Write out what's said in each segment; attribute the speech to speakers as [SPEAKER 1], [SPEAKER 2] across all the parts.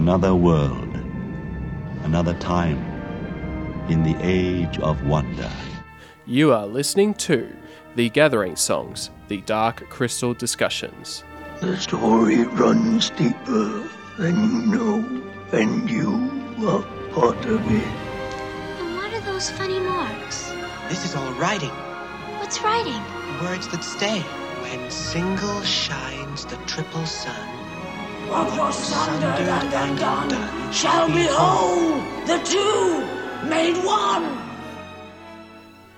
[SPEAKER 1] Another world, another time, in the age of wonder.
[SPEAKER 2] You are listening to The Gathering Songs, the Dark Crystal Discussions.
[SPEAKER 3] The story runs deeper than you know, and you are part of it.
[SPEAKER 4] And what are those funny marks?
[SPEAKER 5] This is all writing,
[SPEAKER 4] What's writing?
[SPEAKER 5] words that stay. When single shines the triple sun.
[SPEAKER 6] What your sundered and undone shall be whole, the two made one.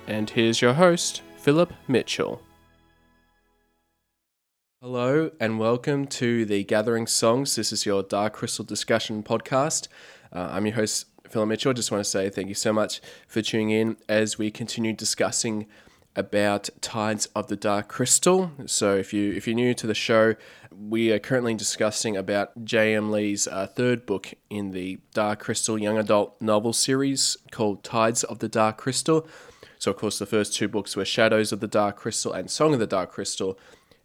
[SPEAKER 2] And here's your host, Philip Mitchell. Hello, and welcome to the Gathering Songs. This is your Dark Crystal Discussion podcast. Uh, I'm your host, Philip Mitchell. Just want to say thank you so much for tuning in as we continue discussing about Tides of the Dark Crystal. So, if you if you're new to the show, we are currently discussing about J.M. Lee's uh, third book in the Dark Crystal young adult novel series called Tides of the Dark Crystal. So, of course, the first two books were Shadows of the Dark Crystal and Song of the Dark Crystal.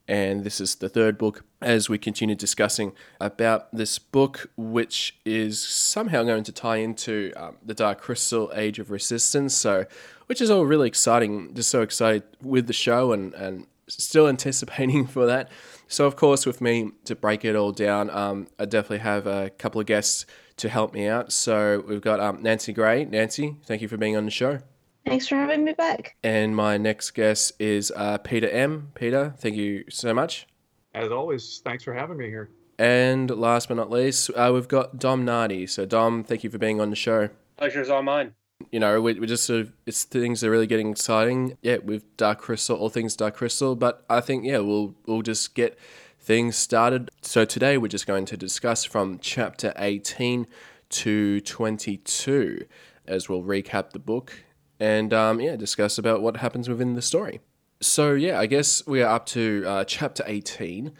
[SPEAKER 2] And this is the third book as we continue discussing about this book, which is somehow going to tie into um, the Dark Crystal Age of Resistance. So, which is all really exciting. Just so excited with the show and, and still anticipating for that. So, of course, with me to break it all down, um, I definitely have a couple of guests to help me out. So, we've got um, Nancy Gray. Nancy, thank you for being on the show.
[SPEAKER 7] Thanks for having me back.
[SPEAKER 2] And my next guest is uh, Peter M. Peter, thank you so much.
[SPEAKER 8] As always, thanks for having me here.
[SPEAKER 2] And last but not least, uh, we've got Dom Nardi. So, Dom, thank you for being on the show.
[SPEAKER 9] Pleasure's all mine.
[SPEAKER 2] You know, we, we just sort of, it's things are really getting exciting. Yeah, with Dark Crystal, all things Dark Crystal. But I think, yeah, we'll, we'll just get things started. So, today we're just going to discuss from chapter 18 to 22 as we'll recap the book and um, yeah, discuss about what happens within the story. So yeah, I guess we are up to uh, chapter eighteen,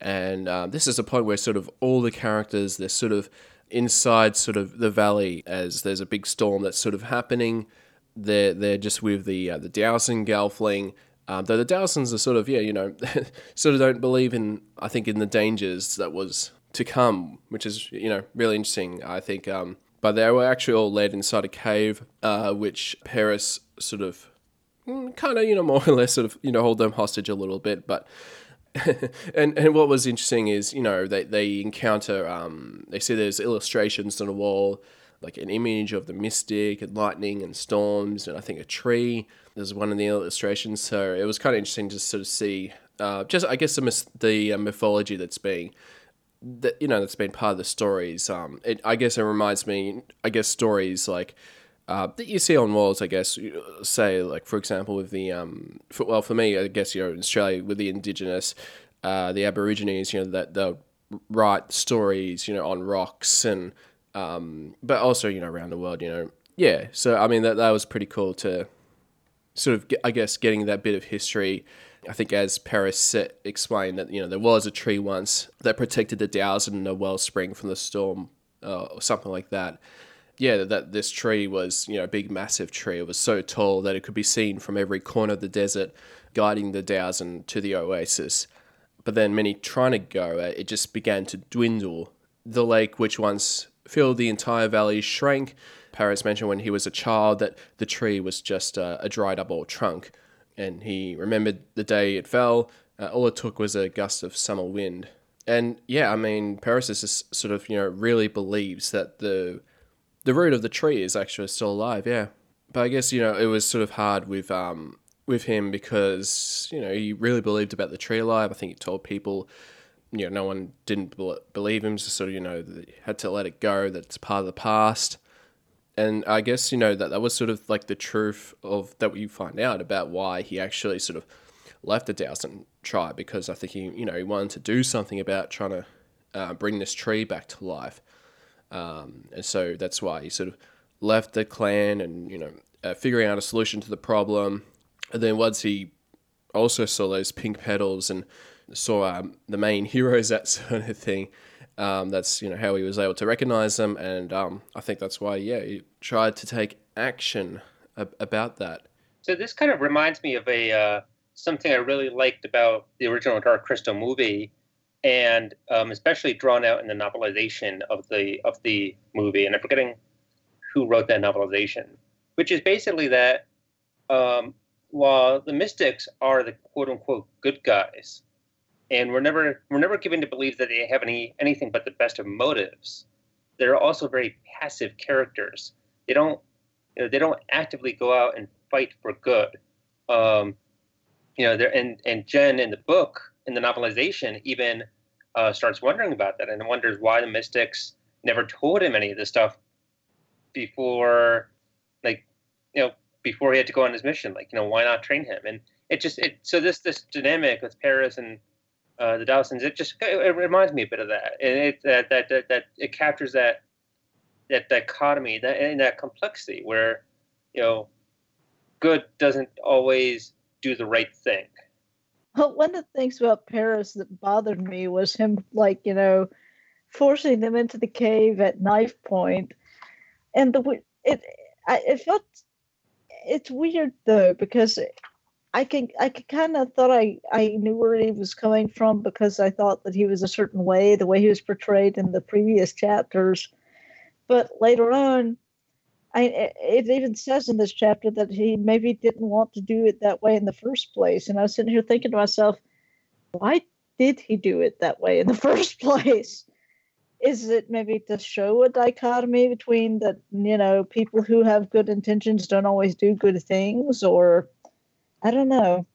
[SPEAKER 2] and uh, this is the point where sort of all the characters they're sort of inside sort of the valley as there's a big storm that's sort of happening. They're they're just with the uh, the Dousan Gelfling. Um, though the Dousans are sort of yeah, you know, sort of don't believe in I think in the dangers that was to come, which is you know really interesting. I think um, but they were actually all led inside a cave, uh, which Paris sort of kind of, you know, more or less sort of, you know, hold them hostage a little bit. But, and, and what was interesting is, you know, they, they encounter, um, they see there's illustrations on a wall, like an image of the mystic and lightning and storms, and I think a tree. There's one in the illustrations. So it was kind of interesting to sort of see, uh, just, I guess, the, the uh, mythology that's being that you know that's been part of the stories. Um, it I guess it reminds me. I guess stories like uh, that you see on walls. I guess say like for example with the um, for, well for me I guess you know in Australia with the indigenous, uh, the Aborigines. You know that they'll write stories. You know on rocks and um, but also you know around the world. You know yeah. So I mean that that was pretty cool to sort of I guess getting that bit of history. I think as Paris explained that you know there was a tree once that protected the Dousan and a wellspring from the storm uh, or something like that. Yeah, that, that this tree was you know a big massive tree. It was so tall that it could be seen from every corner of the desert, guiding the Dousan to the oasis. But then many trying to go, uh, it just began to dwindle. The lake, which once filled the entire valley, shrank. Paris mentioned when he was a child that the tree was just a, a dried up old trunk and he remembered the day it fell. Uh, all it took was a gust of summer wind. And yeah, I mean, Paracelsus sort of you know really believes that the the root of the tree is actually still alive. Yeah, but I guess you know it was sort of hard with um with him because you know he really believed about the tree alive. I think he told people. You know, no one didn't believe him, so sort of, you know, had to let it go, that it's part of the past and I guess you know that that was sort of like the truth of that you find out about why he actually sort of left the Dousan tribe because I think he you know he wanted to do something about trying to uh, bring this tree back to life, um, and so that's why he sort of left the clan and you know uh, figuring out a solution to the problem, and then once he also saw those pink petals and saw um, the main heroes that sort of thing um, that's you know how he was able to recognize them, and um, I think that's why yeah he tried to take action ab- about that.
[SPEAKER 9] So this kind of reminds me of a uh, something I really liked about the original Dark Crystal movie, and um, especially drawn out in the novelization of the of the movie. And I'm forgetting who wrote that novelization, which is basically that um, while the mystics are the quote unquote good guys, and we're never we're never given to believe that they have any anything but the best of motives. They're also very passive characters. They don't you know, they don't actively go out and fight for good. Um, you know, there and and Jen in the book in the novelization even uh, starts wondering about that and wonders why the mystics never told him any of this stuff before, like you know, before he had to go on his mission. Like you know, why not train him? And it just it so this this dynamic with Paris and uh, the Dousans, it just it reminds me a bit of that, and it that that that, that it captures that that dichotomy that and that complexity where you know good doesn't always do the right thing.
[SPEAKER 7] Well, one of the things about Paris that bothered me was him, like you know, forcing them into the cave at knife point, and the it I, it felt it's weird though because I can I kind of thought I I knew where he was coming from because I thought that he was a certain way, the way he was portrayed in the previous chapters, but later on, I it even says in this chapter that he maybe didn't want to do it that way in the first place, and I was sitting here thinking to myself, why did he do it that way in the first place? Is it maybe to show a dichotomy between that you know people who have good intentions don't always do good things, or I don't know.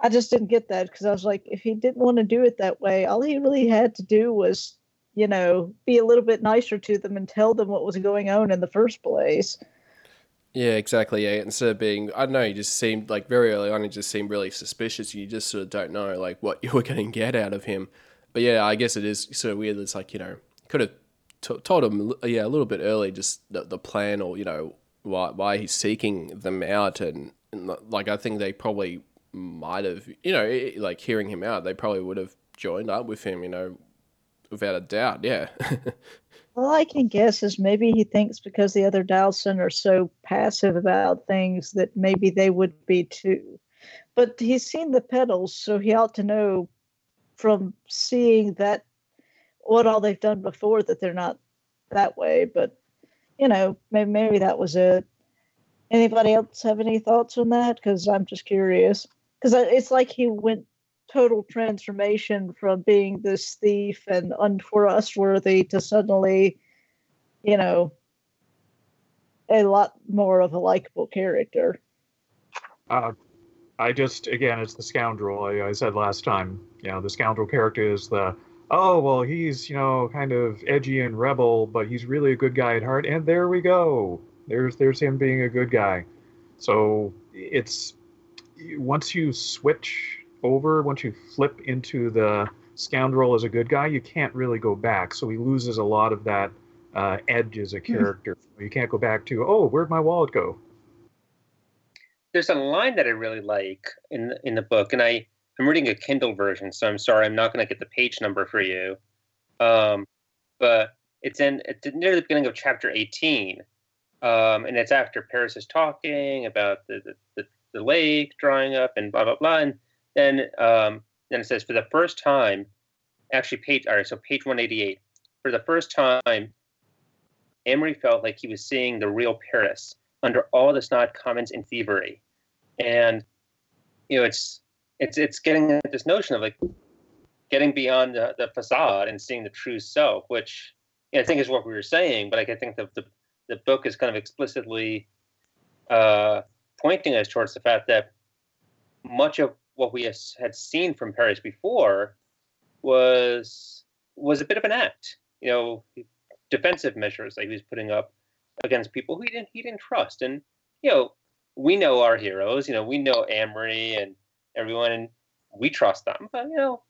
[SPEAKER 7] I just didn't get that because I was like, if he didn't want to do it that way, all he really had to do was, you know, be a little bit nicer to them and tell them what was going on in the first place.
[SPEAKER 2] Yeah, exactly. Yeah, instead of being, I don't know, he just seemed like very early on, he just seemed really suspicious. You just sort of don't know like what you were going to get out of him. But yeah, I guess it is sort of weird. It's like you know, could have t- told him, yeah, a little bit early, just the, the plan or you know why why he's seeking them out and like I think they probably might have, you know, like hearing him out, they probably would have joined up with him, you know, without a doubt. Yeah.
[SPEAKER 7] All I can guess is maybe he thinks because the other Dousan are so passive about things that maybe they would be too. But he's seen the pedals, so he ought to know from seeing that what all they've done before that they're not that way. But you know, maybe maybe that was it. Anybody else have any thoughts on that? Because I'm just curious. Because it's like he went total transformation from being this thief and untrustworthy to suddenly, you know, a lot more of a likable character.
[SPEAKER 8] Uh, I just, again, it's the scoundrel. I, I said last time, you know, the scoundrel character is the, oh, well, he's, you know, kind of edgy and rebel, but he's really a good guy at heart. And there we go. There's there's him being a good guy. So it's once you switch over, once you flip into the scoundrel as a good guy, you can't really go back. So he loses a lot of that uh, edge as a hmm. character. You can't go back to, oh, where'd my wallet go?
[SPEAKER 9] There's a line that I really like in in the book, and I I'm reading a Kindle version, so I'm sorry I'm not going to get the page number for you. Um, but it's in it's near the beginning of chapter 18, um, and it's after Paris is talking about the, the, the, the, lake drying up and blah blah blah, and then um, then it says for the first time, actually page all right, so page one eighty eight, for the first time, Amri felt like he was seeing the real Paris under all the snide comments and thievery, and you know it's it's it's getting this notion of like getting beyond the, the facade and seeing the true self, which you know, I think is what we were saying, but like, I think the, the the book is kind of explicitly uh, pointing us towards the fact that much of what we had seen from Paris before was was a bit of an act. You know, defensive measures that he was putting up against people who he didn't he didn't trust. And you know, we know our heroes. You know, we know Amri and everyone, and we trust them. But you know,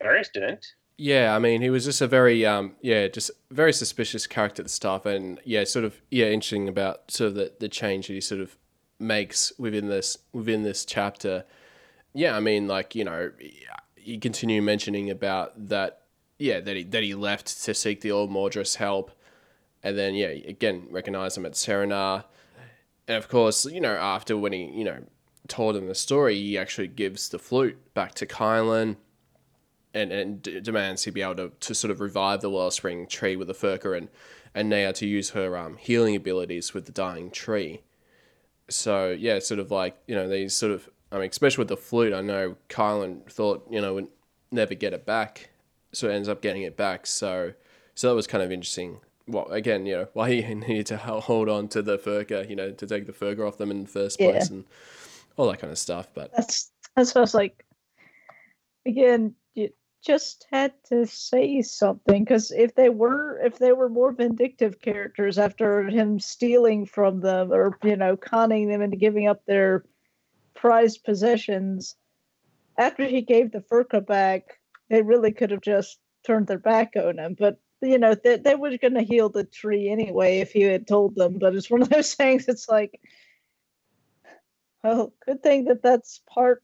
[SPEAKER 9] Paris didn't.
[SPEAKER 2] Yeah, I mean, he was just a very, um, yeah, just very suspicious character at the start, and yeah, sort of, yeah, interesting about sort of the, the change that he sort of makes within this within this chapter. Yeah, I mean, like you know, you continue mentioning about that, yeah, that he that he left to seek the old Mordris help, and then yeah, again, recognize him at Serenar, and of course, you know, after when he you know told him the story, he actually gives the flute back to Kylan and, and d- demands he be able to, to sort of revive the wellspring tree with the firca and, and Naia to use her um, healing abilities with the dying tree. So, yeah, sort of like, you know, these sort of, I mean, especially with the flute, I know Kylan thought, you know, would never get it back. So ends up getting it back. So, so that was kind of interesting. Well, again, you know, why he needed to hold on to the firca, you know, to take the firca off them in the first
[SPEAKER 7] Yeah.
[SPEAKER 2] place and all that kind of stuff. But
[SPEAKER 7] That's that's what I was like. Again, just had to say something because if they were if they were more vindictive characters after him stealing from them or you know conning them into giving up their prized possessions, after he gave the firca back, they really could have just turned their back on him. But you know they they were going to heal the tree anyway if he had told them. But it's one of those things. It's like. Well, good thing that that's part,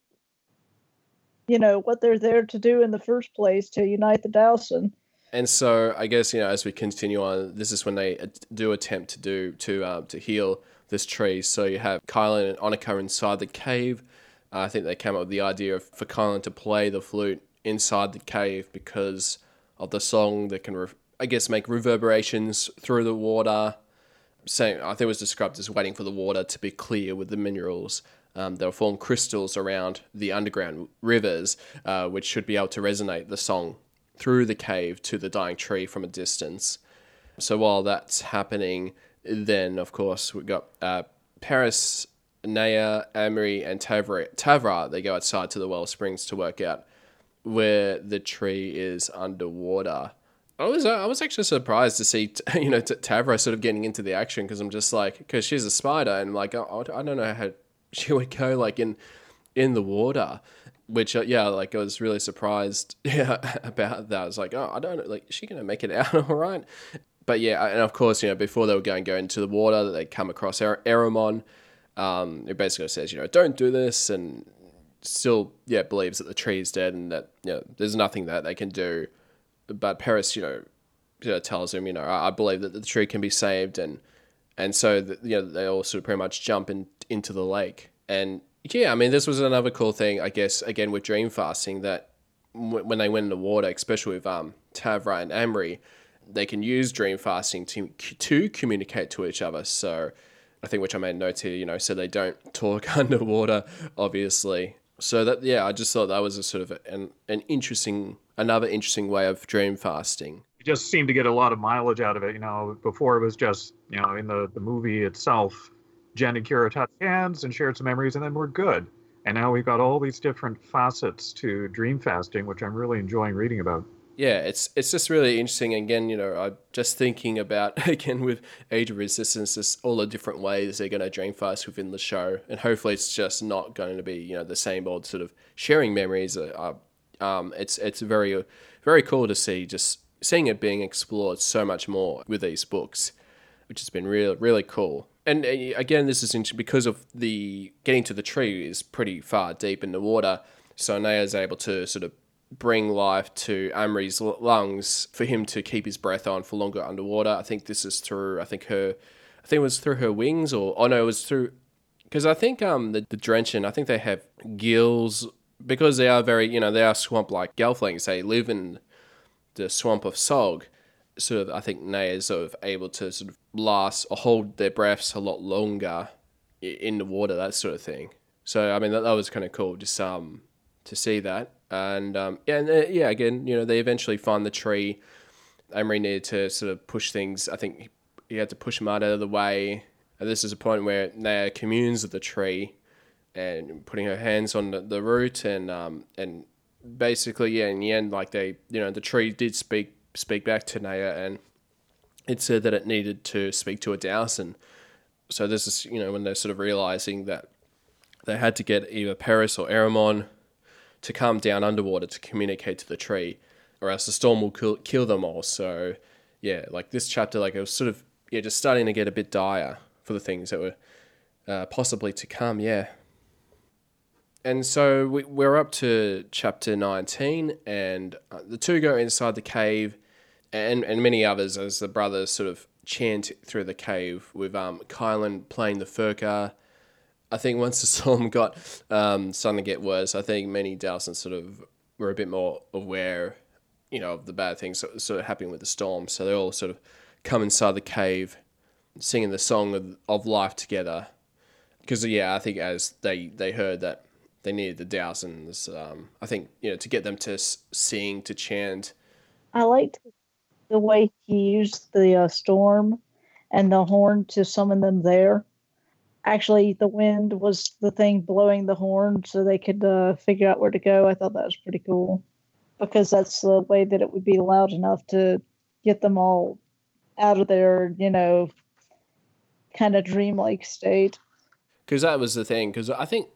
[SPEAKER 7] you know, what they're there to do in the first place to unite the Dousan.
[SPEAKER 2] And so I guess you know as we continue on, this is when they do attempt to do to um, to heal this tree. So you have Kylan and Onica inside the cave. Uh, I think they came up with the idea of for Kylan to play the flute inside the cave because of the song that can, re- I guess, make reverberations through the water. Saying, I think it was described as waiting for the water to be clear with the minerals. Um, they'll form crystals around the underground rivers, uh, which should be able to resonate the song through the cave to the dying tree from a distance. So while that's happening, then of course we've got uh, Paris, Naia, Amri, and Tavra. Tavra. They go outside to the well springs to work out where the tree is underwater. I was uh, I was actually surprised to see you know Tavra sort of getting into the action because I'm just like because she's a spider and like I, I don't know how she would go like in in the water which uh, yeah like i was really surprised yeah about that. I was like oh i don't know like is she gonna make it out all right? But yeah and of course you know before they were going to go into the water that they come across er- Aramon. um it basically says you know don't do this and still yeah believes that the tree is dead and that you know there's nothing that they can do. But paris you know, you know tells him you know I, I believe that the tree can be saved and and so the, you know they all sort of pretty much jump in, into the lake. And yeah i mean this was another cool thing i guess again with dream fasting that w- when they went in the water especially with um tavra and amri they can use dream fasting to to communicate to each other. So i think which i made notes here you know so they don't talk underwater obviously. So that yeah i just thought that was a sort of an, an interesting another interesting way of dream fasting.
[SPEAKER 8] You just seemed to get a lot of mileage out of it. You know, before it was just, you know, in the, the movie itself, Jen and Kira touched hands and shared some memories, and then we're good. And now we've got all these different facets to dream fasting, which I'm really enjoying reading about.
[SPEAKER 2] yeah, it's it's just really interesting. Again, you know, I'm just thinking about again with Age of Resistance, just all the different ways they're going to dream fast within the show, and hopefully it's just not going to be you know the same old sort of sharing memories. Uh, um, it's it's very very cool to see just seeing it being explored so much more with these books, which has been real really cool. And uh, again, this is because of the getting to the tree is pretty far deep in the water, so Naia is able to sort of bring life to Amri's lungs for him to keep his breath on for longer underwater. I think this is through, I think her, I think it was through her wings or, oh no, it was through, because I think um the, the Drenchen, I think they have gills, because they are very, you know, they are swamp-like gelflings. They live in the swamp of Sog. Sort of, I think Naia is sort of able to sort of last or hold their breaths a lot longer in the water, that sort of thing. So I mean, that, that was kind of cool, just um to see that. And um, yeah, and, uh, yeah, again, you know, they eventually find the tree. Amri needed to sort of push things. I think he- he had to push Mud out of the way. And this is a point where Naia communes with the tree and putting her hands on the, the root and um, and basically, yeah, in the end, like they, you know, the tree did speak speak back to Naia and it said that it needed to speak to a Dousan. So this is, you know, when they're sort of realizing that they had to get either Paris or Aramon to come down underwater to communicate to the tree, or else the storm will kill, kill them all. So, yeah, like this chapter, like it was sort of yeah, just starting to get a bit dire for the things that were uh, possibly to come. Yeah. And so we, we're up to chapter 19, and uh, the two go inside the cave, and, and many others as the brothers sort of chant through the cave with um, Kylan playing the firca. I think once the storm got um, starting to get worse, I think many Dousans sort of were a bit more aware, you know, of the bad things sort of happening with the storm. So they all sort of come inside the cave, singing the song of, of life together. Because yeah, I think as they they heard that they needed the Dousans, um, I think you know to get them to sing to chant.
[SPEAKER 7] I liked the way he used the uh, storm and the horn to summon them there. Actually, the wind was the thing blowing the horn so they could uh, figure out where to go. I thought that was pretty cool because that's the way that it would be loud enough to get them all out of their, you know, kind of dreamlike state.
[SPEAKER 2] Because that was the thing. Because I think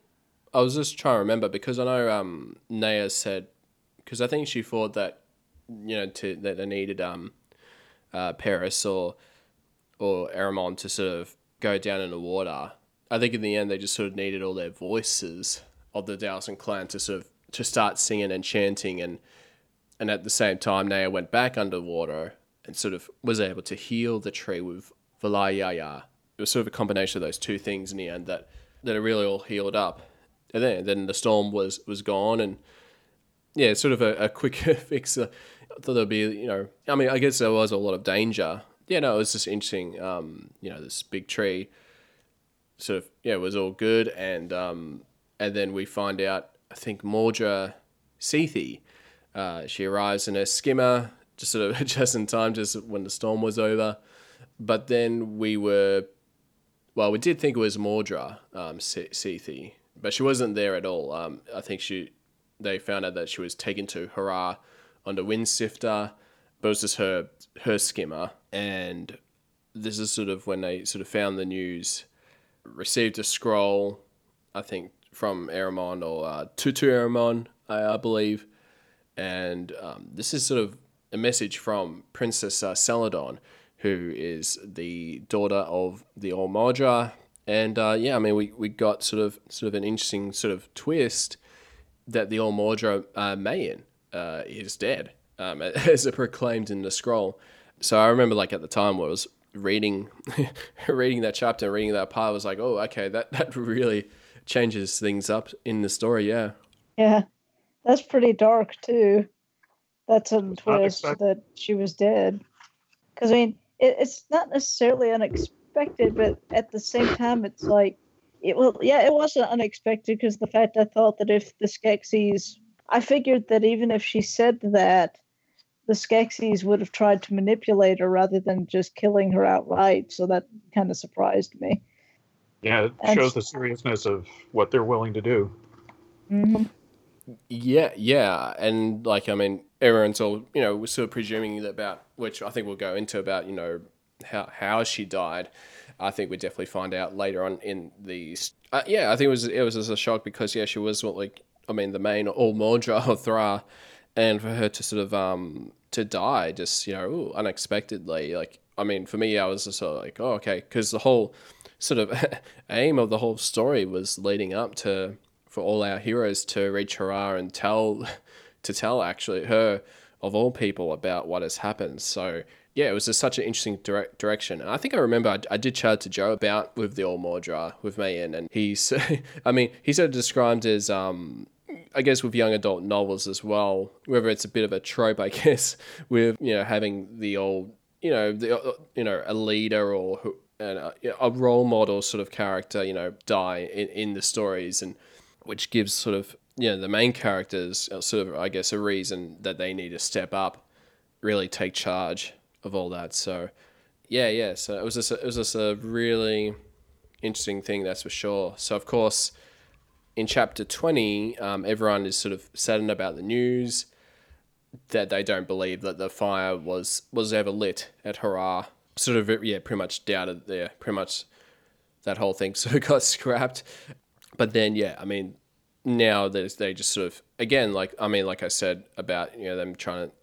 [SPEAKER 2] I was just trying to remember because I know um, Naya said because I think she thought that you know to that they needed um uh, Paris or or Eramon to sort of go down in the water. I think in the end they just sort of needed all their voices of the Dousan clan to sort of to start singing and chanting and and at the same time Naia went back underwater and sort of was able to heal the tree with Valayaya. It was sort of a combination of those two things in the end that that it really all healed up. And then then the storm was was gone and yeah, sort of a, a quick fix. I thought there'd be, you know, I mean, I guess there was a lot of danger yeah, no, it was just interesting. Um, you know, this big tree, sort of, yeah, it was all good, and um, and then we find out. I think Maudra Seethi, uh, she arrives in her skimmer, just sort of just in time, just when the storm was over. But then we were, well, we did think it was Maudra um, but she wasn't there at all. Um, I think she, they found out that she was taken to Ha'rar on the Windsifter just her her skimmer, and this is sort of when they sort of found the news, received a scroll, I think from Eramon or uh, Tutu Eramon, I, I believe, and um, this is sort of a message from Princess uh, Seladon, who is the daughter of the All and uh, yeah, I mean we, we got sort of sort of an interesting sort of twist that the Maudra uh, Mayan uh, is dead um, as it proclaimed in the scroll. So I remember, like at the time, what I was reading reading that chapter, reading that part, I was like, oh, okay, that that really changes things up in the story. Yeah.
[SPEAKER 7] Yeah, that's pretty dark too. That's a twist that she was dead. Because I mean, it, it's not necessarily unexpected, but at the same time, it's like, it well, yeah, it wasn't unexpected because the fact I thought that if the Skeksis, I figured that even if she said that, the Skeksis would have tried to manipulate her rather than just killing her outright. So that kind of surprised me.
[SPEAKER 8] Yeah, it and shows the seriousness of what they're willing to do.
[SPEAKER 7] Mm-hmm.
[SPEAKER 2] Yeah, yeah, and like I mean, everyone's all you know, we're sort of presuming about which I think we'll go into about you know how how she died. I think we definitely find out later on in the. Uh, yeah, I think it was it was as a shock because yeah, she was what like I mean the main All Maudra or Thra and for her to sort of um to die just you know ooh, unexpectedly like i mean for me i was just sort of like oh okay because the whole sort of aim of the whole story was leading up to for all our heroes to reach Ha'rar and tell to tell actually her of all people about what has happened so yeah, it was just such an interesting direct direction. And I think I remember I, I did chat to Joe about with the All Maudra with Mayan, and he's, I mean, he sort of described as um, I guess with young adult novels as well, whether it's a bit of a trope, I guess, with you know having the old, you know, the uh, you know a leader or uh, a role model sort of character, you know, die in, in the stories, and which gives sort of you know the main characters uh, sort of I guess a reason that they need to step up, really take charge of all that. So yeah, yeah. So it was just a, it was just a really interesting thing, that's for sure. So of course in chapter 20, um, everyone is sort of saddened about the news that they don't believe that the fire was was ever lit at Ha'rar. Sort of, yeah, pretty much doubted there. Pretty much that whole thing sort of got scrapped. But then, yeah, I mean, now there's they just sort of again, like I mean, like I said about you know them trying to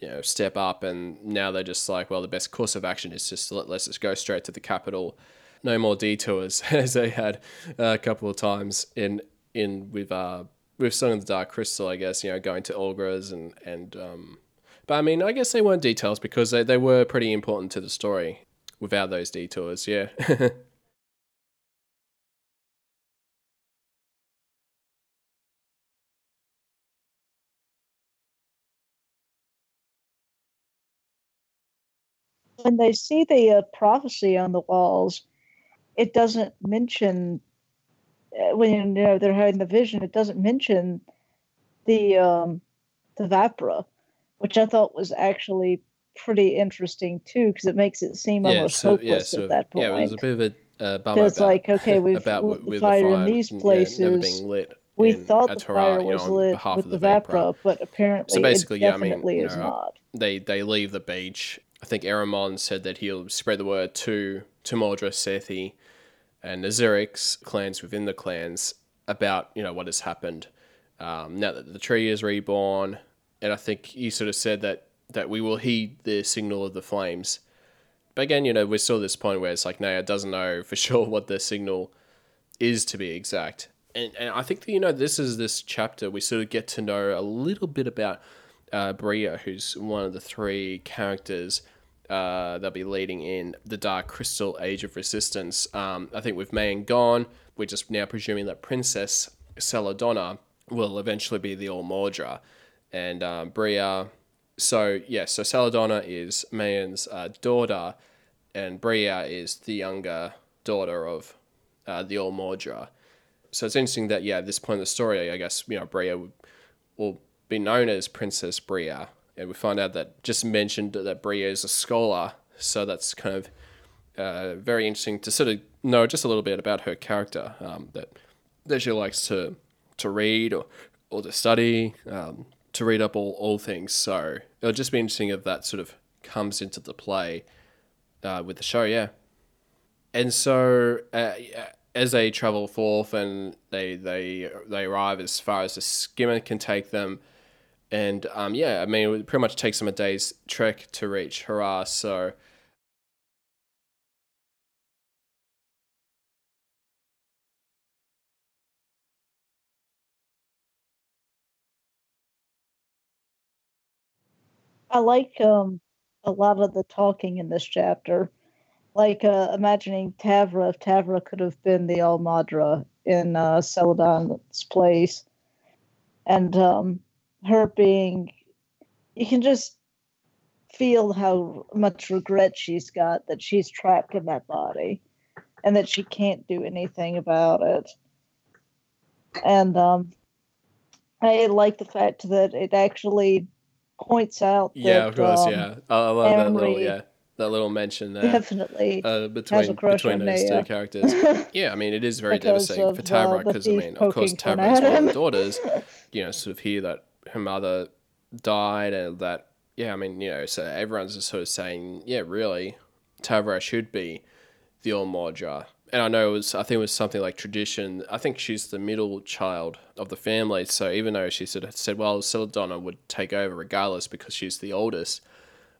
[SPEAKER 2] you know step up, and now they're just like, well, the best course of action is just let, let's just go straight to the capital. No more detours, as they had a couple of times in in with uh with Song of the Dark Crystal, I guess you know going to Aughra's and and um, but I mean I guess they weren't details because they they were pretty important to the story. Without those detours, yeah.
[SPEAKER 7] when they see the uh, prophecy on the walls, it doesn't mention when you know they're having the vision. It doesn't mention the um, the Vapra, which I thought was actually pretty interesting too, because it makes it seem
[SPEAKER 2] Yeah,
[SPEAKER 7] almost
[SPEAKER 2] so yeah,
[SPEAKER 7] hopeless
[SPEAKER 2] so
[SPEAKER 7] at that point.
[SPEAKER 2] yeah, it was a bit of a uh, bummer
[SPEAKER 7] Because like, okay, we've
[SPEAKER 2] about
[SPEAKER 7] lit the fire
[SPEAKER 2] the
[SPEAKER 7] in
[SPEAKER 2] fire
[SPEAKER 7] these
[SPEAKER 2] yeah, never
[SPEAKER 7] places.
[SPEAKER 2] being lit.
[SPEAKER 7] we thought
[SPEAKER 2] at
[SPEAKER 7] the fire
[SPEAKER 2] you know,
[SPEAKER 7] was lit with the
[SPEAKER 2] the Vapra.
[SPEAKER 7] Vapra, but apparently
[SPEAKER 2] So basically, yeah, I mean, you know,
[SPEAKER 7] not.
[SPEAKER 2] they they leave the beach. I think Eramon said that he'll spread the word to to Maudra, Seethi, and the Zerix clans within the clans about you know what has happened um, now that the tree is reborn. And I think he sort of said that that we will heed the signal of the flames. But again, you know, we're still at this point where it's like Naia doesn't know for sure what the signal is to be exact. And, and I think that, you know, this is this chapter we sort of get to know a little bit about uh, Bria, who's one of the three characters uh, that'll be leading in the Dark Crystal Age of Resistance. Um, I think with Mayan gone, we're just now presuming that Princess Celadonna will eventually be the All Maudra. And um, Bria, so yeah, so Celadonna is Mayan's uh, daughter, and Bria is the younger daughter of uh, the All Maudra. So it's interesting that yeah, at this point in the story, I guess you know Bria will be known as Princess Bria, and we find out that just mentioned that Bria is a scholar. So that's kind of uh, very interesting to sort of know just a little bit about her character. Um, that that she likes to to read or or to study, um, to read up all all things. So it'll just be interesting if that sort of comes into the play uh, with the show. Yeah. And so, uh, as they travel forth and they they they arrive as far as the skimmer can take them, and um, yeah, I mean, it pretty much takes them a day's trek to reach Ha'rar. So.
[SPEAKER 7] I like um a lot of the talking in this chapter. Like uh, imagining Tavra, if Tavra could have been the All-Maudra in uh, Seladon's place, and um, her being, you can just feel how much regret she's got that she's trapped in that body, and that she can't do anything about it. And um, I like the fact that it actually points out that
[SPEAKER 2] Yeah, of course.
[SPEAKER 7] um,
[SPEAKER 2] yeah, I love that little yeah that little mention there.
[SPEAKER 7] definitely
[SPEAKER 2] uh, between between those two characters. Yeah, I mean it is very
[SPEAKER 7] Because
[SPEAKER 2] devastating for
[SPEAKER 7] of,
[SPEAKER 2] Tavra
[SPEAKER 7] uh,
[SPEAKER 2] because I mean, of course,
[SPEAKER 7] poking fun
[SPEAKER 2] Tavra is
[SPEAKER 7] at
[SPEAKER 2] one of the daughters. You know, sort of hear that her mother died and that yeah, I mean you know, so everyone's just sort of saying yeah, really, Tavra should be the Maudra. And I know it was I think it was something like tradition. I think she's the middle child of the family, so even though she sort of said, well, Celadonna would take over regardless because she's the oldest.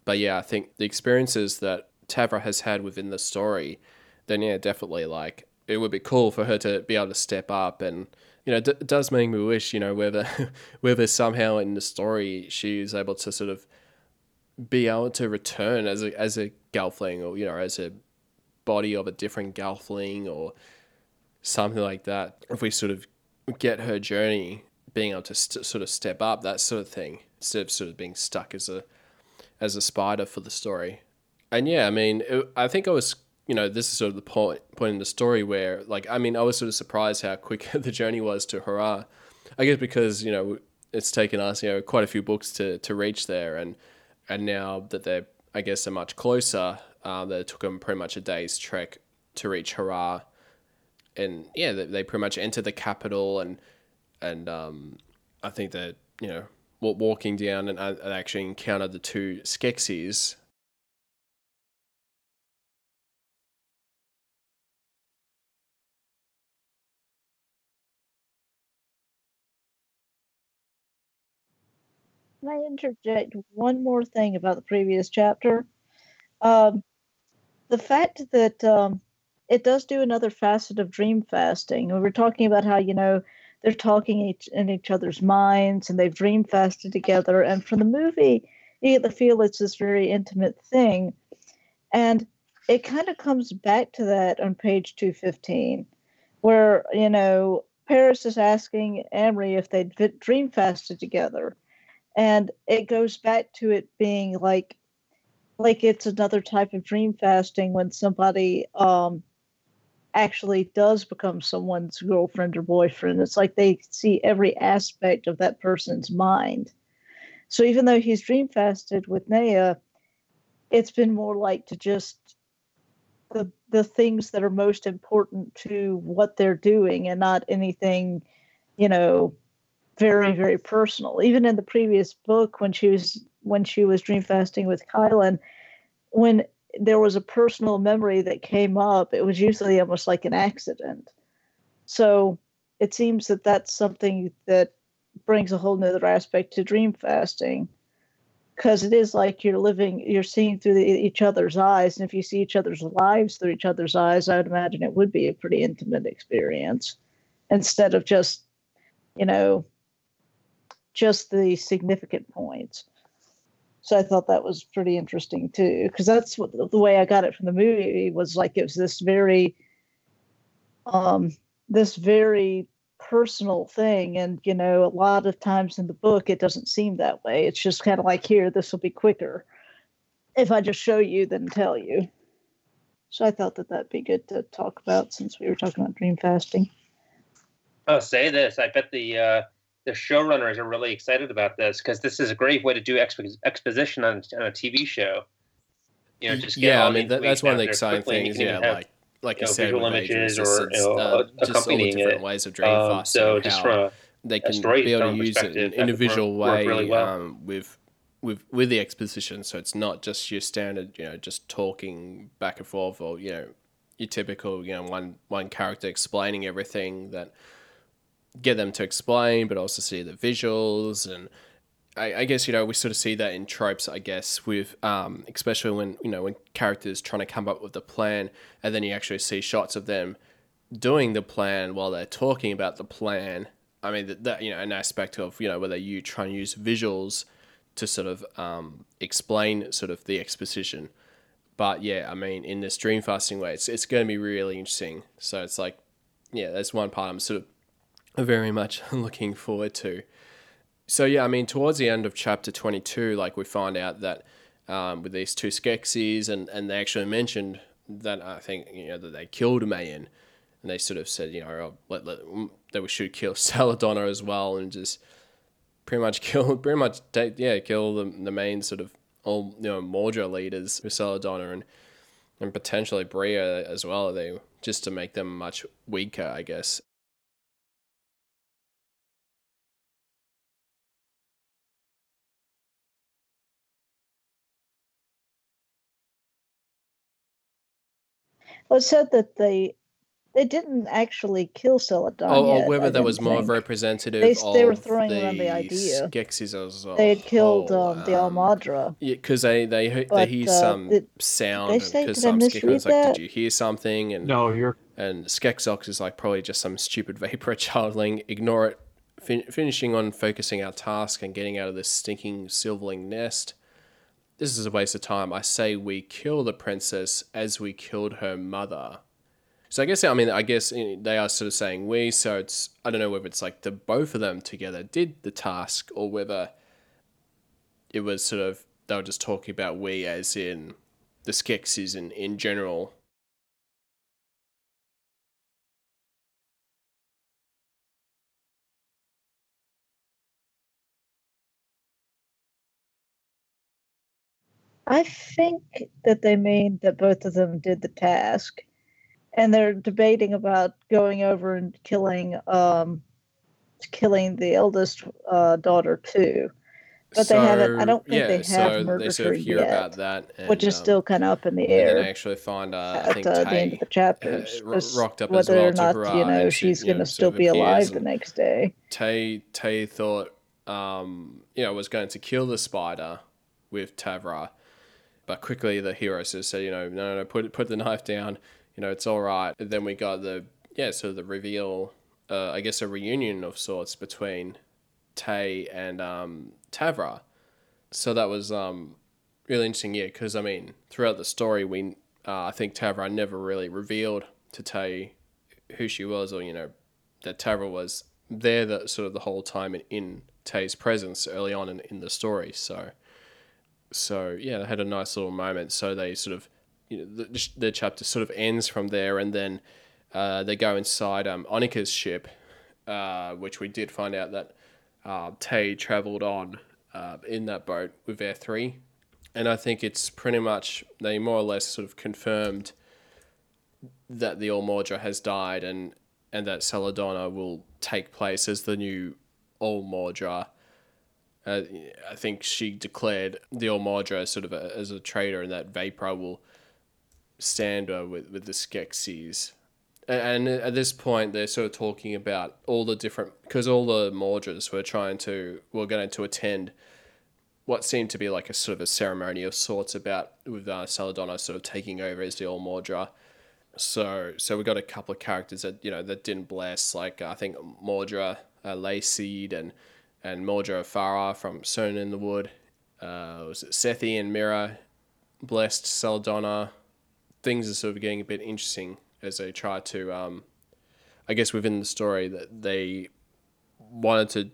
[SPEAKER 2] But yeah, I think the experiences that Tavra has had within the story, then yeah, definitely like it would be cool for her to be able to step up and you know, d- does make me wish, you know, whether whether somehow in the story she's able to sort of be able to return as a as a Gelfling or you know as a body of a different Gelfling or something like that. If we sort of get her journey, being able to st- sort of step up, that sort of thing, instead of sort of being stuck as a as a spider for the story. And yeah, I mean, it, I think I was, you know, this is sort of the point point in the story where, like, I mean, I was sort of surprised how quick the journey was to Ha'rar. I guess because you know it's taken us, you know, quite a few books to to reach there, and and now that they're, I guess, are much closer, uh, that it took them pretty much a day's trek to reach Ha'rar. And yeah, they, they pretty much enter the capital, and and um, I think that you know walking down and, uh, and actually encountered the two Skeksis.
[SPEAKER 7] Can I interject one more thing about the previous chapter? Um, the fact that um, it does do another facet of dream fasting. We were talking about how, you know, they're talking each, in each other's minds and they've dream fasted together. And from the movie, you get the feel it's this very intimate thing. And it kind of comes back to that on page 215, where, you know, Paris is asking Amri if they'd dream fasted together and it goes back to it being like like it's another type of dream fasting when somebody um actually does become someone's girlfriend or boyfriend. It's like they see every aspect of that person's mind. So even though he's dream fasted with Naia, it's been more like to just the the things that are most important to what they're doing and not anything, you know, very very personal. Even in the previous book when she was when she was dream fasting with Kylan, when there was a personal memory that came up, it was usually almost like an accident. So it seems that that's something that brings a whole nother aspect to dream fasting because it is like you're living you're seeing through the, each other's eyes and if you see each other's lives through each other's eyes i would imagine it would be a pretty intimate experience instead of just you know just the significant points. So i thought that was pretty interesting too because that's what the way i got it from the movie was like it was this very um this very personal thing. And you know a lot of times in the book it doesn't seem that way. It's just kind of like here this will be quicker if i just show you than tell you. So i thought that that'd be good to talk about since we were talking about dream fasting.
[SPEAKER 9] Oh, say this! I bet the uh, the showrunners are really excited about this because this is a great way to do expo- exposition on, on a TV show. You know, just get
[SPEAKER 2] yeah, I mean that, that's one of the exciting
[SPEAKER 9] there quickly, and you
[SPEAKER 2] things. Yeah,
[SPEAKER 9] have,
[SPEAKER 2] like like
[SPEAKER 9] you know,
[SPEAKER 2] said,
[SPEAKER 9] visual images or, you know,
[SPEAKER 2] uh, just all the
[SPEAKER 9] accompanying
[SPEAKER 2] different
[SPEAKER 9] it.
[SPEAKER 2] ways of dream
[SPEAKER 9] um, so just from a,
[SPEAKER 2] they can be able to use it in, a
[SPEAKER 9] work-
[SPEAKER 2] visual
[SPEAKER 9] work
[SPEAKER 2] way
[SPEAKER 9] really well.
[SPEAKER 2] um, with with with the exposition. So it's not just your standard, you know, just talking back and forth, or you know, your typical, you know, one one character explaining everything that get them to explain, but also see the visuals and. I, I guess you know we sort of see that in tropes. I guess with um, especially when you know when characters trying to come up with the plan, and then you actually see shots of them doing the plan while they're talking about the plan. I mean that, that you know an aspect of you know whether you try and use visuals to sort of um, explain sort of the exposition. But yeah, I mean in this dream fasting way, it's it's going to be really interesting. So it's like yeah, that's one part I'm sort of very much looking forward to. So yeah, I mean towards the end of chapter 22, like we find out that um, with these two Skeksis, and and they actually mentioned that I think you know that they killed Mayan, and they sort of said you know oh, let, let, that we should kill Saladonna as well, and just pretty much kill pretty much take, yeah kill the the main sort of all you know Maudra leaders with Saladonna and and potentially Bria as well. They just to make them much weaker, I guess.
[SPEAKER 7] Well it said that they they didn't actually kill Seladon
[SPEAKER 2] Oh, or whether
[SPEAKER 7] I
[SPEAKER 2] that was
[SPEAKER 7] didn't
[SPEAKER 2] more
[SPEAKER 7] think.
[SPEAKER 2] representative
[SPEAKER 7] They-
[SPEAKER 2] of
[SPEAKER 7] they were throwing around the idea.
[SPEAKER 2] Skeksis as a
[SPEAKER 7] they had killed
[SPEAKER 2] whole,
[SPEAKER 7] um, the
[SPEAKER 2] um,
[SPEAKER 7] All-Maudra
[SPEAKER 2] Yeah, because they they they
[SPEAKER 7] But,
[SPEAKER 2] hear
[SPEAKER 7] uh,
[SPEAKER 2] some
[SPEAKER 7] did-
[SPEAKER 2] sound
[SPEAKER 7] they say-
[SPEAKER 2] because
[SPEAKER 7] did I
[SPEAKER 2] some Skeksis was like,
[SPEAKER 7] that?
[SPEAKER 2] "Did you hear something?" And
[SPEAKER 8] No, you're
[SPEAKER 2] and Skeksox is like probably just some stupid Vapra childling. Ignore it. Fin- finishing on focusing our task and getting out of this stinking silverling nest. This is a waste of time. I say we kill the princess as we killed her mother. So I guess I mean I guess eh, they are sort of saying we. So it's I don't know whether it's like the both of them together did the task or whether it was sort of they were just talking about we as in the Skeksis in in general.
[SPEAKER 7] I think that they mean that both of them did the task, and they're debating about going over and killing um, killing the eldest uh, daughter too. But they haven't. I don't think they have
[SPEAKER 2] so
[SPEAKER 7] murdered
[SPEAKER 2] sort of hear
[SPEAKER 7] yet,
[SPEAKER 2] about that, and,
[SPEAKER 7] which is
[SPEAKER 2] um,
[SPEAKER 7] still kind of up in the air
[SPEAKER 2] I actually find uh, I
[SPEAKER 7] at
[SPEAKER 2] think
[SPEAKER 7] uh, the end of the chapters,
[SPEAKER 2] uh, rocked up as
[SPEAKER 7] whether
[SPEAKER 2] well
[SPEAKER 7] or not
[SPEAKER 2] Ha'rar,
[SPEAKER 7] you know
[SPEAKER 2] and she,
[SPEAKER 7] she's going to still be alive the next day.
[SPEAKER 2] Tay Tay thought um, you know was going to kill the spider with Tavra, but quickly the hero says, "said you know no no put put the knife down, you know it's all right." And then we got the yeah sort of the reveal, uh, I guess a reunion of sorts between Tay and um, Tavra. So that was um, really interesting, yeah, because I mean throughout the story we uh, I think Tavra never really revealed to Tay who she was or you know that Tavra was there the sort of the whole time in, in Tay's presence early on in, in the story. So So yeah, they had a nice little moment. So they sort of, you know, the, the chapter sort of ends from there, and then uh, they go inside um, Onica's ship, uh, which we did find out that uh, Tay travelled on uh, in that boat with Air Three, and I think it's pretty much they more or less sort of confirmed that the All-Maudra has died, and and that Celadonna will take place as the new All-Maudra. Uh, I think she declared the All-Maudra as sort of a, as a traitor, and that Vapra will stand uh, with with the Skeksis. And at this point, they're sort of talking about all the different because all the Maudras were trying to were going to attend what seemed to be like a sort of a ceremony of sorts about with uh, sort of taking over as the All-Maudra. So so we got a couple of characters that you know that didn't bless like I think Maudra uh, Laesid and and Maudra Fara from Stone in the Wood. Uh, was it Seethi and Mira blessed Celadonna? Things are sort of getting a bit interesting as they try to, um, I guess, within the story that they wanted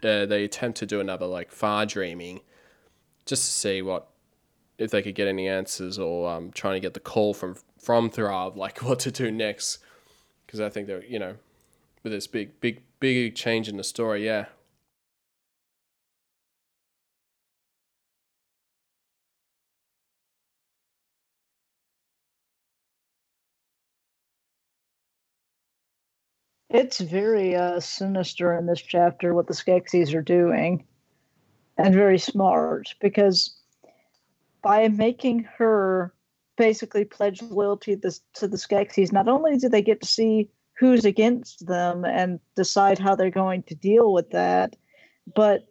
[SPEAKER 2] to, uh, they attempt to do another like far dreaming, just to see what if they could get any answers or um, trying to get the call from from Thrav like what to do next, because I think they're you know with this big big big change in the story, yeah.
[SPEAKER 7] It's very uh, sinister in this chapter what the Skeksis are doing, and very smart because by making her basically pledge loyalty to the, to the Skeksis, not only do they get to see who's against them and decide how they're going to deal with that, but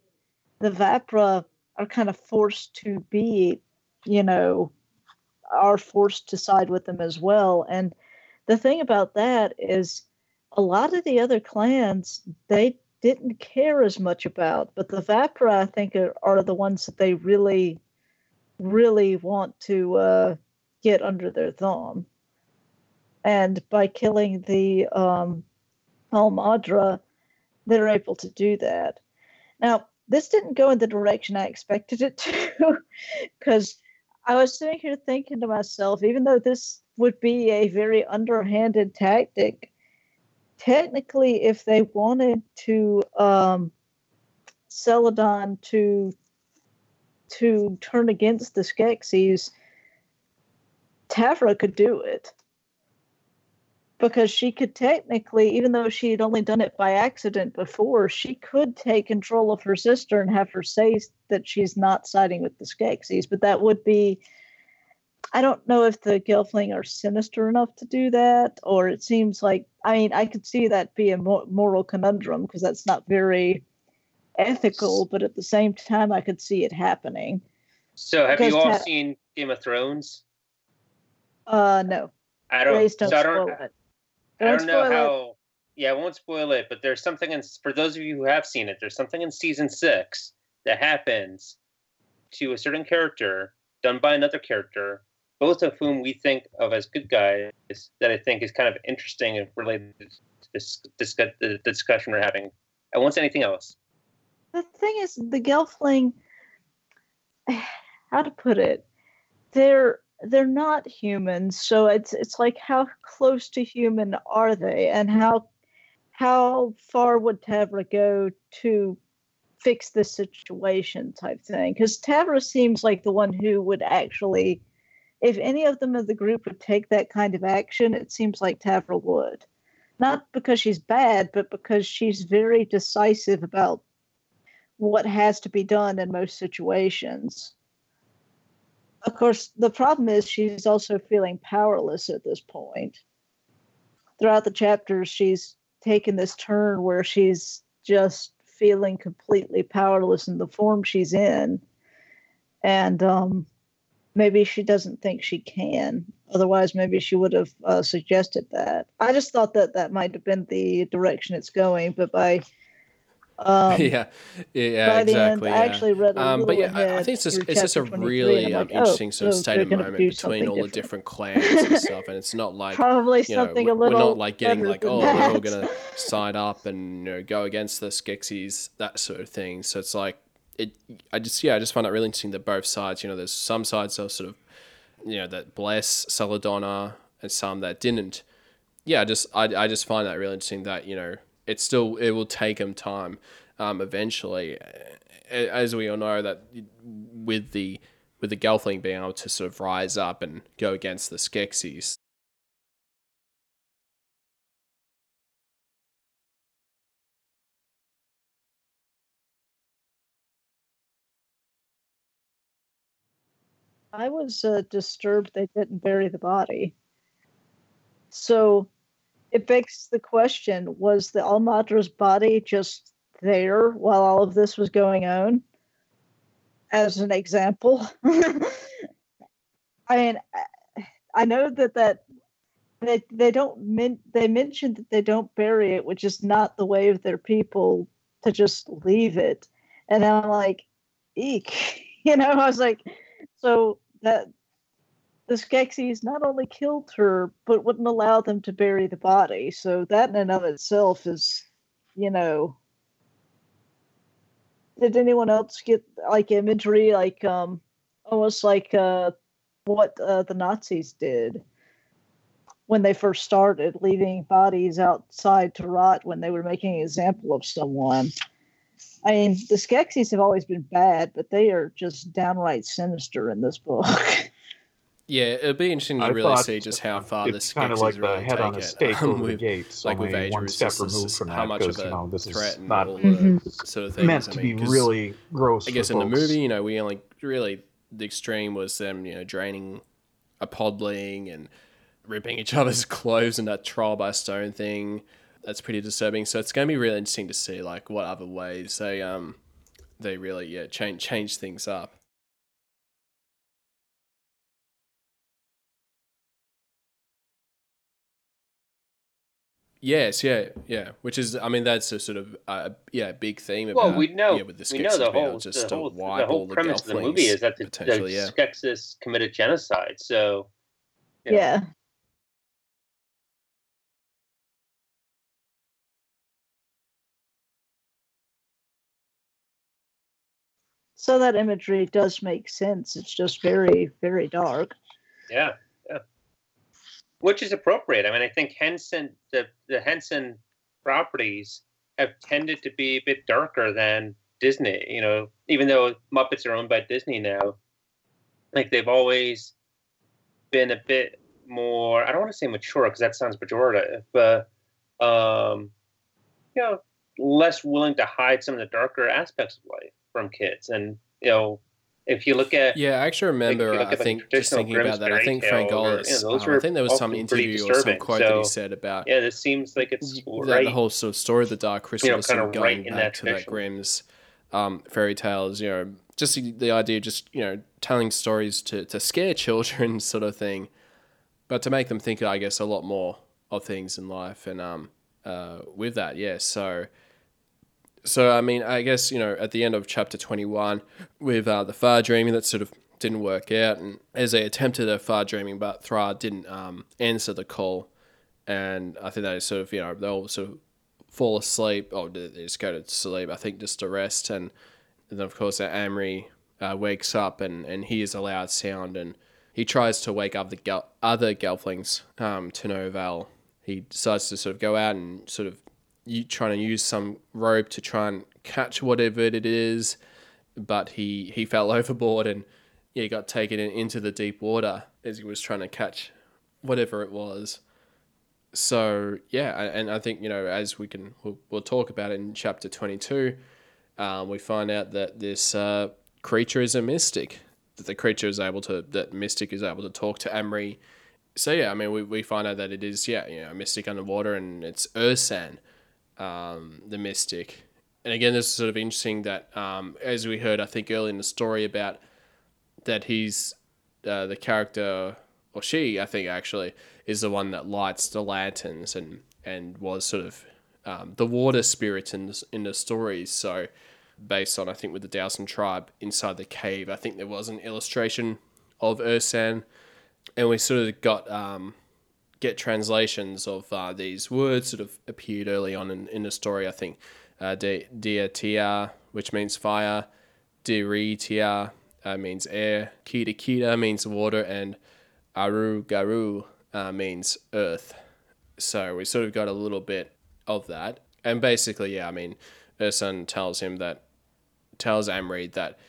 [SPEAKER 7] the Vapra are kind of forced to be, you know, are forced to side with them as well. And the thing about that is a lot of the other clans they didn't care as much about, but the Vapra I think are, are the ones that they really, really want to uh, get under their thumb. And by killing the um, All-Maudra, they're able to do that. Now, this didn't go in the direction I expected it to, because I was sitting here thinking to myself, even though this would be a very underhanded tactic, technically, if they wanted to um, Seladon to to turn against the Skeksis, Tavra could do it because she could technically, even though she had only done it by accident before, she could take control of her sister and have her say that she's not siding with the Skeksis. But that would be, I don't know if the Gelfling are sinister enough to do that, or it seems like, I mean, I could see that be a moral conundrum because that's not very ethical, but at the same time, I could see it happening.
[SPEAKER 9] So, have you all seen Game of Thrones?
[SPEAKER 7] Uh, no.
[SPEAKER 9] I don't.
[SPEAKER 7] Please don't
[SPEAKER 9] so I
[SPEAKER 7] don't,
[SPEAKER 9] I don't know how. It. Yeah, I won't spoil it, but there's something in for those of you who have seen it. There's something in season six that happens to a certain character done by another character, both of whom we think of as good guys. That I think is kind of interesting and related to this, the discussion we're having. I won't say anything else.
[SPEAKER 7] The thing is, the Gelfling. How to put it? They're they're not humans so it's it's like how close to human are they and how how far would Tavra go to fix this situation type thing because Tavra seems like the one who would actually if any of them in the group would take that kind of action it seems like Tavra would not because she's bad but because she's very decisive about what has to be done in most situations of course, the problem is she's also feeling powerless at this point. Throughout the chapters, she's taken this turn where she's just feeling completely powerless in the form she's in. And um, maybe she doesn't think she can. Otherwise, maybe she would have uh, suggested that. I just thought that that might have been the direction it's going, but by
[SPEAKER 2] um, yeah, yeah, exactly.
[SPEAKER 7] End,
[SPEAKER 2] yeah.
[SPEAKER 7] I actually read a
[SPEAKER 2] um, but yeah,
[SPEAKER 7] I,
[SPEAKER 2] I think it's just it's just a really um, interesting
[SPEAKER 7] oh,
[SPEAKER 2] sort of
[SPEAKER 7] so
[SPEAKER 2] state of moment between all
[SPEAKER 7] different.
[SPEAKER 2] the different clans and stuff, and it's not like
[SPEAKER 7] probably
[SPEAKER 2] you know,
[SPEAKER 7] something
[SPEAKER 2] we're,
[SPEAKER 7] a little.
[SPEAKER 2] we're not like getting like oh
[SPEAKER 7] that.
[SPEAKER 2] we're all gonna side up and you know go against the Skeksis that sort of thing. So it's like it I just yeah I just find it really interesting that both sides you know there's some sides that sort of you know that bless Celadonna and some that didn't. Yeah, I just I I just find that really interesting that you know it still it will take them time um, eventually, as we all know that with the with the Gelfling being able to sort of rise up and go against the Skeksis,
[SPEAKER 7] I was uh, disturbed they didn't bury the body. So it begs the question was the All-Maudra's body just there while all of this was going on? As an example. I mean, I know that that they they don't they mentioned that they don't bury it, which is not the way of their people to just leave it. And I'm like, eek, you know, I was like, so that the Skeksis not only killed her, but wouldn't allow them to bury the body. So that in and of itself is, you know. Did anyone else get like imagery, like um, almost like uh, what uh, the Nazis did when they first started, leaving bodies outside to rot when they were making an example of someone? I mean, the Skeksis have always been bad, but they are just downright sinister in this book.
[SPEAKER 2] Yeah, it'd be interesting to
[SPEAKER 8] I
[SPEAKER 2] really see just how far the
[SPEAKER 8] it's kind of
[SPEAKER 2] Skeksis
[SPEAKER 8] like the
[SPEAKER 2] really
[SPEAKER 8] head on
[SPEAKER 2] take
[SPEAKER 8] a stake
[SPEAKER 2] um,
[SPEAKER 8] over the
[SPEAKER 2] with-
[SPEAKER 8] gate.
[SPEAKER 2] Like with
[SPEAKER 8] only
[SPEAKER 2] age
[SPEAKER 8] one step
[SPEAKER 2] resistance,
[SPEAKER 8] removed from
[SPEAKER 2] how
[SPEAKER 8] that
[SPEAKER 2] much
[SPEAKER 8] because
[SPEAKER 2] of a
[SPEAKER 8] you know this
[SPEAKER 2] threat
[SPEAKER 8] is
[SPEAKER 2] and
[SPEAKER 8] not
[SPEAKER 2] all
[SPEAKER 7] Mhm.
[SPEAKER 2] the sort of things.
[SPEAKER 8] meant
[SPEAKER 2] I
[SPEAKER 8] to
[SPEAKER 2] mean,
[SPEAKER 8] be
[SPEAKER 2] 'cause
[SPEAKER 8] really gross.
[SPEAKER 2] I guess
[SPEAKER 8] for
[SPEAKER 2] in the movie, you know, we only really the extreme was them, you know, draining a podling and ripping each other's clothes and that trial by stone thing. That's pretty disturbing. So it's going to be really interesting to see like what other ways they um they really yeah change change things up. Yes, yeah, yeah. Which is, I mean, that's a sort of uh, yeah big theme.
[SPEAKER 9] Well,
[SPEAKER 2] about,
[SPEAKER 9] we know
[SPEAKER 2] yeah, with the
[SPEAKER 9] we know the
[SPEAKER 2] Skeksis being able
[SPEAKER 9] whole
[SPEAKER 2] just
[SPEAKER 9] the whole, the whole
[SPEAKER 2] the
[SPEAKER 9] premise of the movie is that the, the
[SPEAKER 2] yeah.
[SPEAKER 9] Skeksis committed genocide. So you know,
[SPEAKER 7] Yeah. So that imagery does make sense. It's just very, very dark.
[SPEAKER 9] Yeah. Which is appropriate. I mean, I think Henson, the the Henson properties have tended to be a bit darker than Disney. You know, even though Muppets are owned by Disney now, like they've always been a bit more. I don't want to say mature because that sounds pejorative, but um, you know, less willing to hide some of the darker aspects of life from kids. And you know, if you look at
[SPEAKER 2] Yeah, I actually remember. I think just thinking about that. I think Frank Ollis.
[SPEAKER 9] you know,
[SPEAKER 2] um, I think there was some interview or some quote that he said about
[SPEAKER 9] yeah, this seems like it's
[SPEAKER 2] that
[SPEAKER 9] right.
[SPEAKER 2] the whole sort of story of the Dark Crystal
[SPEAKER 9] you know, kind
[SPEAKER 2] of
[SPEAKER 9] of
[SPEAKER 2] going
[SPEAKER 9] right
[SPEAKER 2] back
[SPEAKER 9] that
[SPEAKER 2] to that. Grimm's um, fairy tales. You know, just the, the idea, of just you know, telling stories to to scare children, sort of thing, but to make them think, I guess, a lot more of things in life. And um, uh, with that, yeah, so. So I mean, I guess you know, at the end of chapter twenty-one, with uh, the far dreaming, that sort of didn't work out, and as they attempted a far dreaming, but Thra didn't um, answer the call, and I think they sort of you know they all sort of fall asleep or they just go to sleep. I think just to rest, and, and then of course Amri uh, wakes up and and hears a loud sound, and he tries to wake up the other Gelflings um, to no avail. He decides to sort of go out and sort of you trying to use some rope to try and catch whatever it is, but he he fell overboard and yeah, he got taken in, into the deep water as he was trying to catch whatever it was. So yeah, and I think you know as we can we'll, we'll talk about it in chapter twenty two, um, we find out that this uh, creature is a mystic. That the creature is able to that mystic is able to talk to Amri. So yeah, I mean we, we find out that it is yeah you know a mystic underwater and it's Ursan, um, the mystic. And again, this is sort of interesting that um, as we heard I think early in the story about that he's uh, the character or she I think actually is the one that lights the lanterns and and was sort of um, the water spirit in the, in the stories. So based on I think with the Dousan tribe inside the cave, I think there was an illustration of Ursan, and we sort of got um, get translations of uh, these words that have appeared early on in, in the story. I think uh, De- Dia Tia, which means fire, Diritia uh, means air, Kita Kita means water, and Aru Garu uh, means earth. So we sort of got a little bit of that. And basically, yeah, I mean, Ursan tells him that, tells Amri that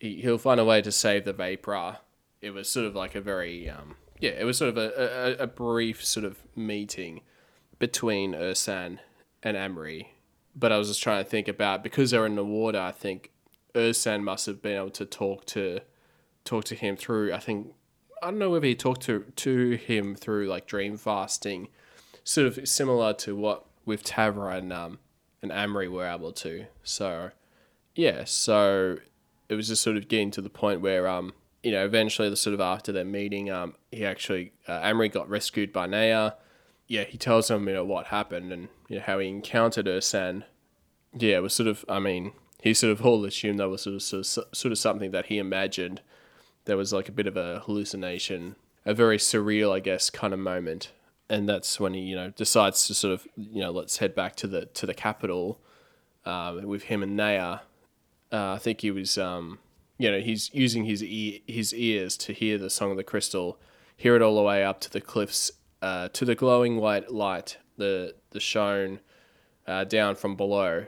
[SPEAKER 2] he, he'll find a way to save the Vapra. It was sort of like a very, um, yeah, it was sort of a, a, a brief sort of meeting between Ursan and Amri. But I was just trying to think about, because they're in the water, I think Ursan must have been able to talk to talk to him through. I think I don't know whether he talked to to him through like dream fasting, sort of similar to what with Tavra and um and Amri were able to. So yeah, so it was just sort of getting to the point where um you know eventually the sort of after their meeting um he actually uh, Amri got rescued by Naia. Yeah, he tells him you know what happened and you know how he encountered Ursan. Yeah, it was sort of I mean he sort of all assumed that was sort of, sort of sort of something that he imagined. There was like a bit of a hallucination, a very surreal, I guess, kind of moment, and that's when he you know decides to sort of you know let's head back to the to the capital um, with him and Naia. Uh, I think he was um, you know he's using his ear, his ears to hear the song of the crystal, hear it all the way up to the cliffs, uh, to the glowing white light, the the shone uh, down from below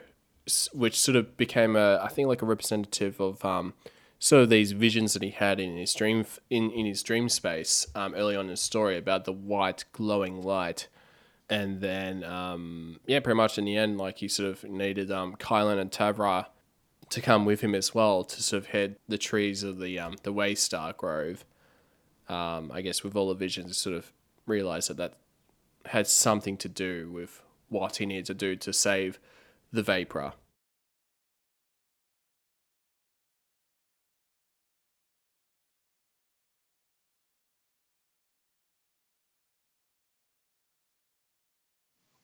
[SPEAKER 2] which sort of became a I think like a representative of um, sort of these visions that he had in his dream in, in his dream space um, early on in his story about the white glowing light. And then, um, yeah, pretty much in the end, like he sort of needed um, Kylan and Tavra to come with him as well to sort of head the trees of the um, the Waystar Grove. Um, I guess with all the visions, sort of realized that that had something to do with what he needed to do to save the Vapra.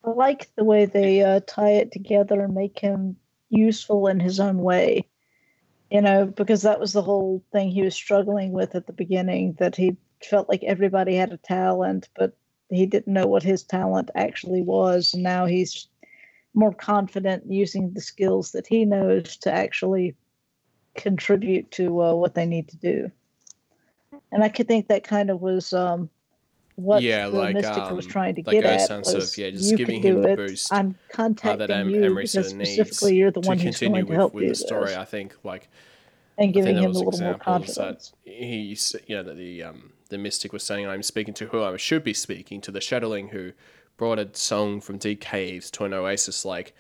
[SPEAKER 7] I like the way they uh, tie it together and make him useful in his own way. You know, because that was the whole thing he was struggling with at the beginning that he felt like everybody had a talent, but he didn't know what his talent actually was. And now he's more confident using the skills that he knows to actually contribute to uh, what they need to do. And I could think that kind of was um, what
[SPEAKER 2] yeah,
[SPEAKER 7] the
[SPEAKER 2] like,
[SPEAKER 7] Mystic
[SPEAKER 2] um,
[SPEAKER 7] was trying to
[SPEAKER 2] like
[SPEAKER 7] get
[SPEAKER 2] a
[SPEAKER 7] at.
[SPEAKER 2] sense
[SPEAKER 7] Was,
[SPEAKER 2] of, yeah, just
[SPEAKER 7] you
[SPEAKER 2] giving
[SPEAKER 7] can
[SPEAKER 2] him
[SPEAKER 7] do
[SPEAKER 2] the
[SPEAKER 7] it.
[SPEAKER 2] boost,
[SPEAKER 7] I'm
[SPEAKER 2] uh,
[SPEAKER 7] contacting
[SPEAKER 2] that Em-
[SPEAKER 7] you
[SPEAKER 2] Amri
[SPEAKER 7] because
[SPEAKER 2] sort of needs
[SPEAKER 7] specifically you're the one who's
[SPEAKER 2] continue
[SPEAKER 7] going to
[SPEAKER 2] with,
[SPEAKER 7] help
[SPEAKER 2] with
[SPEAKER 7] do
[SPEAKER 2] the story.
[SPEAKER 7] this.
[SPEAKER 2] I think like
[SPEAKER 7] and giving him a little more confidence.
[SPEAKER 2] he, you know, that the um, the mystic was saying, "I'm speaking to who I should be speaking to, the Shadowling who brought a song from deep caves to an oasis." Like,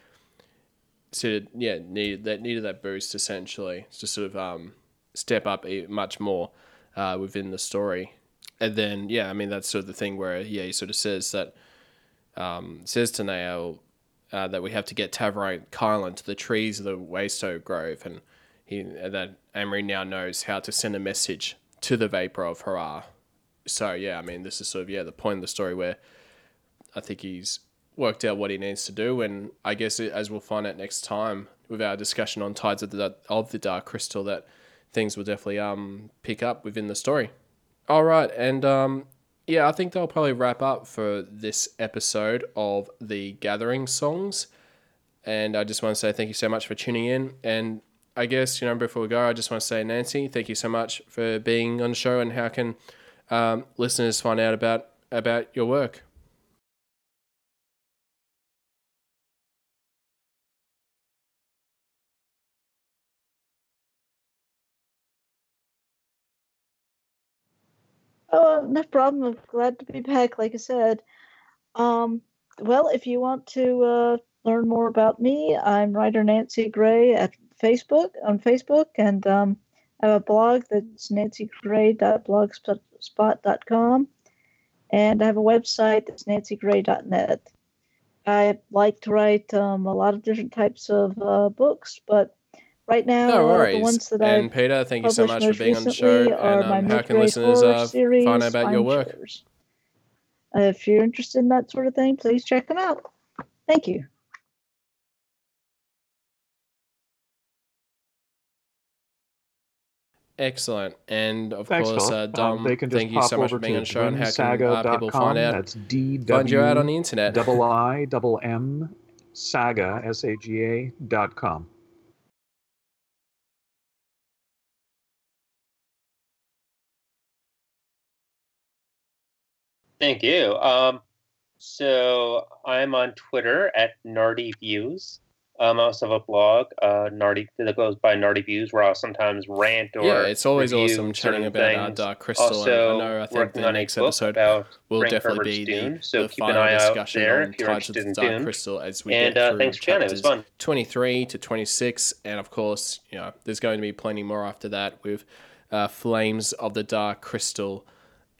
[SPEAKER 2] so yeah, needed that needed that boost essentially to sort of um, step up much more uh, within the story. And then yeah, I mean that's sort of the thing where yeah, he sort of says that um, says to Nael uh, that we have to get Tavra and Kylan to the trees of the Waystow Grove, and he that Amri now knows how to send a message to the Vapra of Ha'rar. So yeah, I mean this is sort of yeah the point of the story where I think he's worked out what he needs to do, and I guess as we'll find out next time with our discussion on Tides of the of the Dark Crystal, that things will definitely um pick up within the story. All right, and um yeah, I think they'll probably wrap up for this episode of the Gathering songs. And I just want to say thank you so much for tuning in. And I guess, you know, before we go, I just want to say, Nancy, thank you so much for being on the show. And how can um, listeners find out about, about your work?
[SPEAKER 7] Oh, no problem. I'm glad to be back. Like I said, um, well, if you want to uh, learn more about me, I'm writer Nancy Gray at Facebook on Facebook, and um, I have a blog that's nancygray.blogspot.com, and I have a website that's nancygray.net. I like to write um, a lot of different types of uh, books, but right now,
[SPEAKER 2] No
[SPEAKER 7] uh, the ones that
[SPEAKER 2] And
[SPEAKER 7] I've
[SPEAKER 2] Peter, thank you so
[SPEAKER 7] published
[SPEAKER 2] much for
[SPEAKER 7] most
[SPEAKER 2] being on the
[SPEAKER 7] recently
[SPEAKER 2] show.
[SPEAKER 7] are
[SPEAKER 2] And
[SPEAKER 7] my
[SPEAKER 2] um, how can
[SPEAKER 7] mid-grade
[SPEAKER 2] listeners
[SPEAKER 7] horror
[SPEAKER 2] uh,
[SPEAKER 7] series,
[SPEAKER 2] find out about your work?
[SPEAKER 7] Chairs. Uh, if you're interested in that sort of thing, please check them out. Thank you.
[SPEAKER 2] Excellent. And of
[SPEAKER 8] Thanks,
[SPEAKER 2] course,
[SPEAKER 8] Phil.
[SPEAKER 2] uh,
[SPEAKER 8] Um,
[SPEAKER 2] Dom,
[SPEAKER 8] they can just
[SPEAKER 2] thank you so much for being on the show. And how can uh, people
[SPEAKER 8] dwimsaga.com.
[SPEAKER 2] find out?
[SPEAKER 8] That's D
[SPEAKER 2] find you out on the internet.
[SPEAKER 8] double I double M saga S A G A dot com.
[SPEAKER 9] Thank you. Um, so I'm on Twitter at Nardy Views. Um, I also have a blog, uh, Nardy, that goes by Nardy Views, where I'll sometimes rant or
[SPEAKER 2] yeah, it's always awesome chatting about uh,
[SPEAKER 9] things.
[SPEAKER 2] Dark Crystal.
[SPEAKER 9] Also,
[SPEAKER 2] and I know I think the next episode will
[SPEAKER 9] Frank
[SPEAKER 2] definitely
[SPEAKER 9] Herbert's
[SPEAKER 2] be
[SPEAKER 9] Dune, so
[SPEAKER 2] the
[SPEAKER 9] keep an
[SPEAKER 2] final
[SPEAKER 9] eye out
[SPEAKER 2] discussion
[SPEAKER 9] there
[SPEAKER 2] on
[SPEAKER 9] if you're
[SPEAKER 2] Tides of the Dark
[SPEAKER 9] Dune.
[SPEAKER 2] Crystal as we
[SPEAKER 9] And,
[SPEAKER 2] get
[SPEAKER 9] uh,
[SPEAKER 2] through
[SPEAKER 9] thanks for. It was
[SPEAKER 2] chapters
[SPEAKER 9] fun.
[SPEAKER 2] 23 to 26, and of course, you know, there's going to be plenty more after that with uh, Flames of the Dark Crystal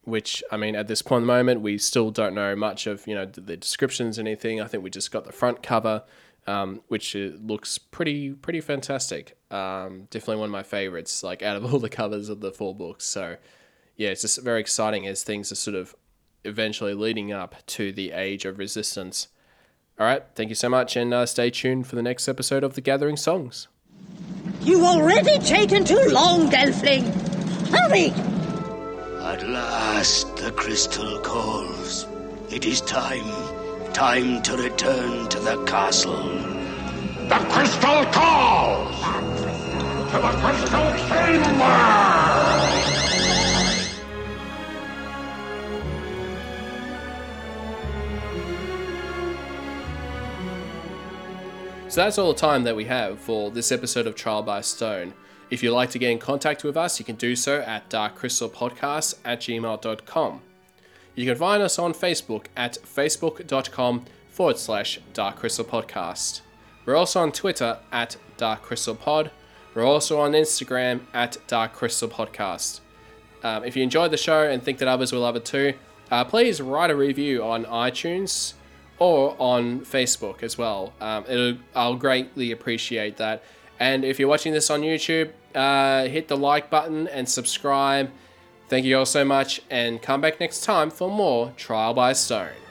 [SPEAKER 2] which I mean, at this point in the moment, we still don't know much of you know the, descriptions, or anything. I think we just got the front cover, um, which uh, looks pretty pretty fantastic. Um, definitely one of my favorites, like out of all the covers of the four books. So yeah, it's just very exciting as things are sort of eventually leading up to the age of resistance. All right, thank you so much, and uh, stay tuned for the next episode of the Gathering Songs.
[SPEAKER 6] You've already taken too long, Gelfling. Hurry!
[SPEAKER 3] At last the crystal calls. It is time. Time to return to the castle.
[SPEAKER 10] The crystal calls! To the crystal chamber!
[SPEAKER 2] So that's all the time that we have for this episode of Trial by Stone. If you'd like to get in contact with us, you can do so at darkcrystalpodcast at gmail.com. You can find us on Facebook at facebook.com forward slash darkcrystalpodcast. We're also on Twitter at darkcrystalpod. We're also on Instagram at darkcrystalpodcast. Um, if you enjoyed the show and think that others will love it too, uh, please write a review on iTunes or on Facebook as well. Um, I'll greatly appreciate that. And if you're watching this on YouTube, uh, hit the like button and subscribe. Thank you all so much, and come back next time for more Trial by Stone.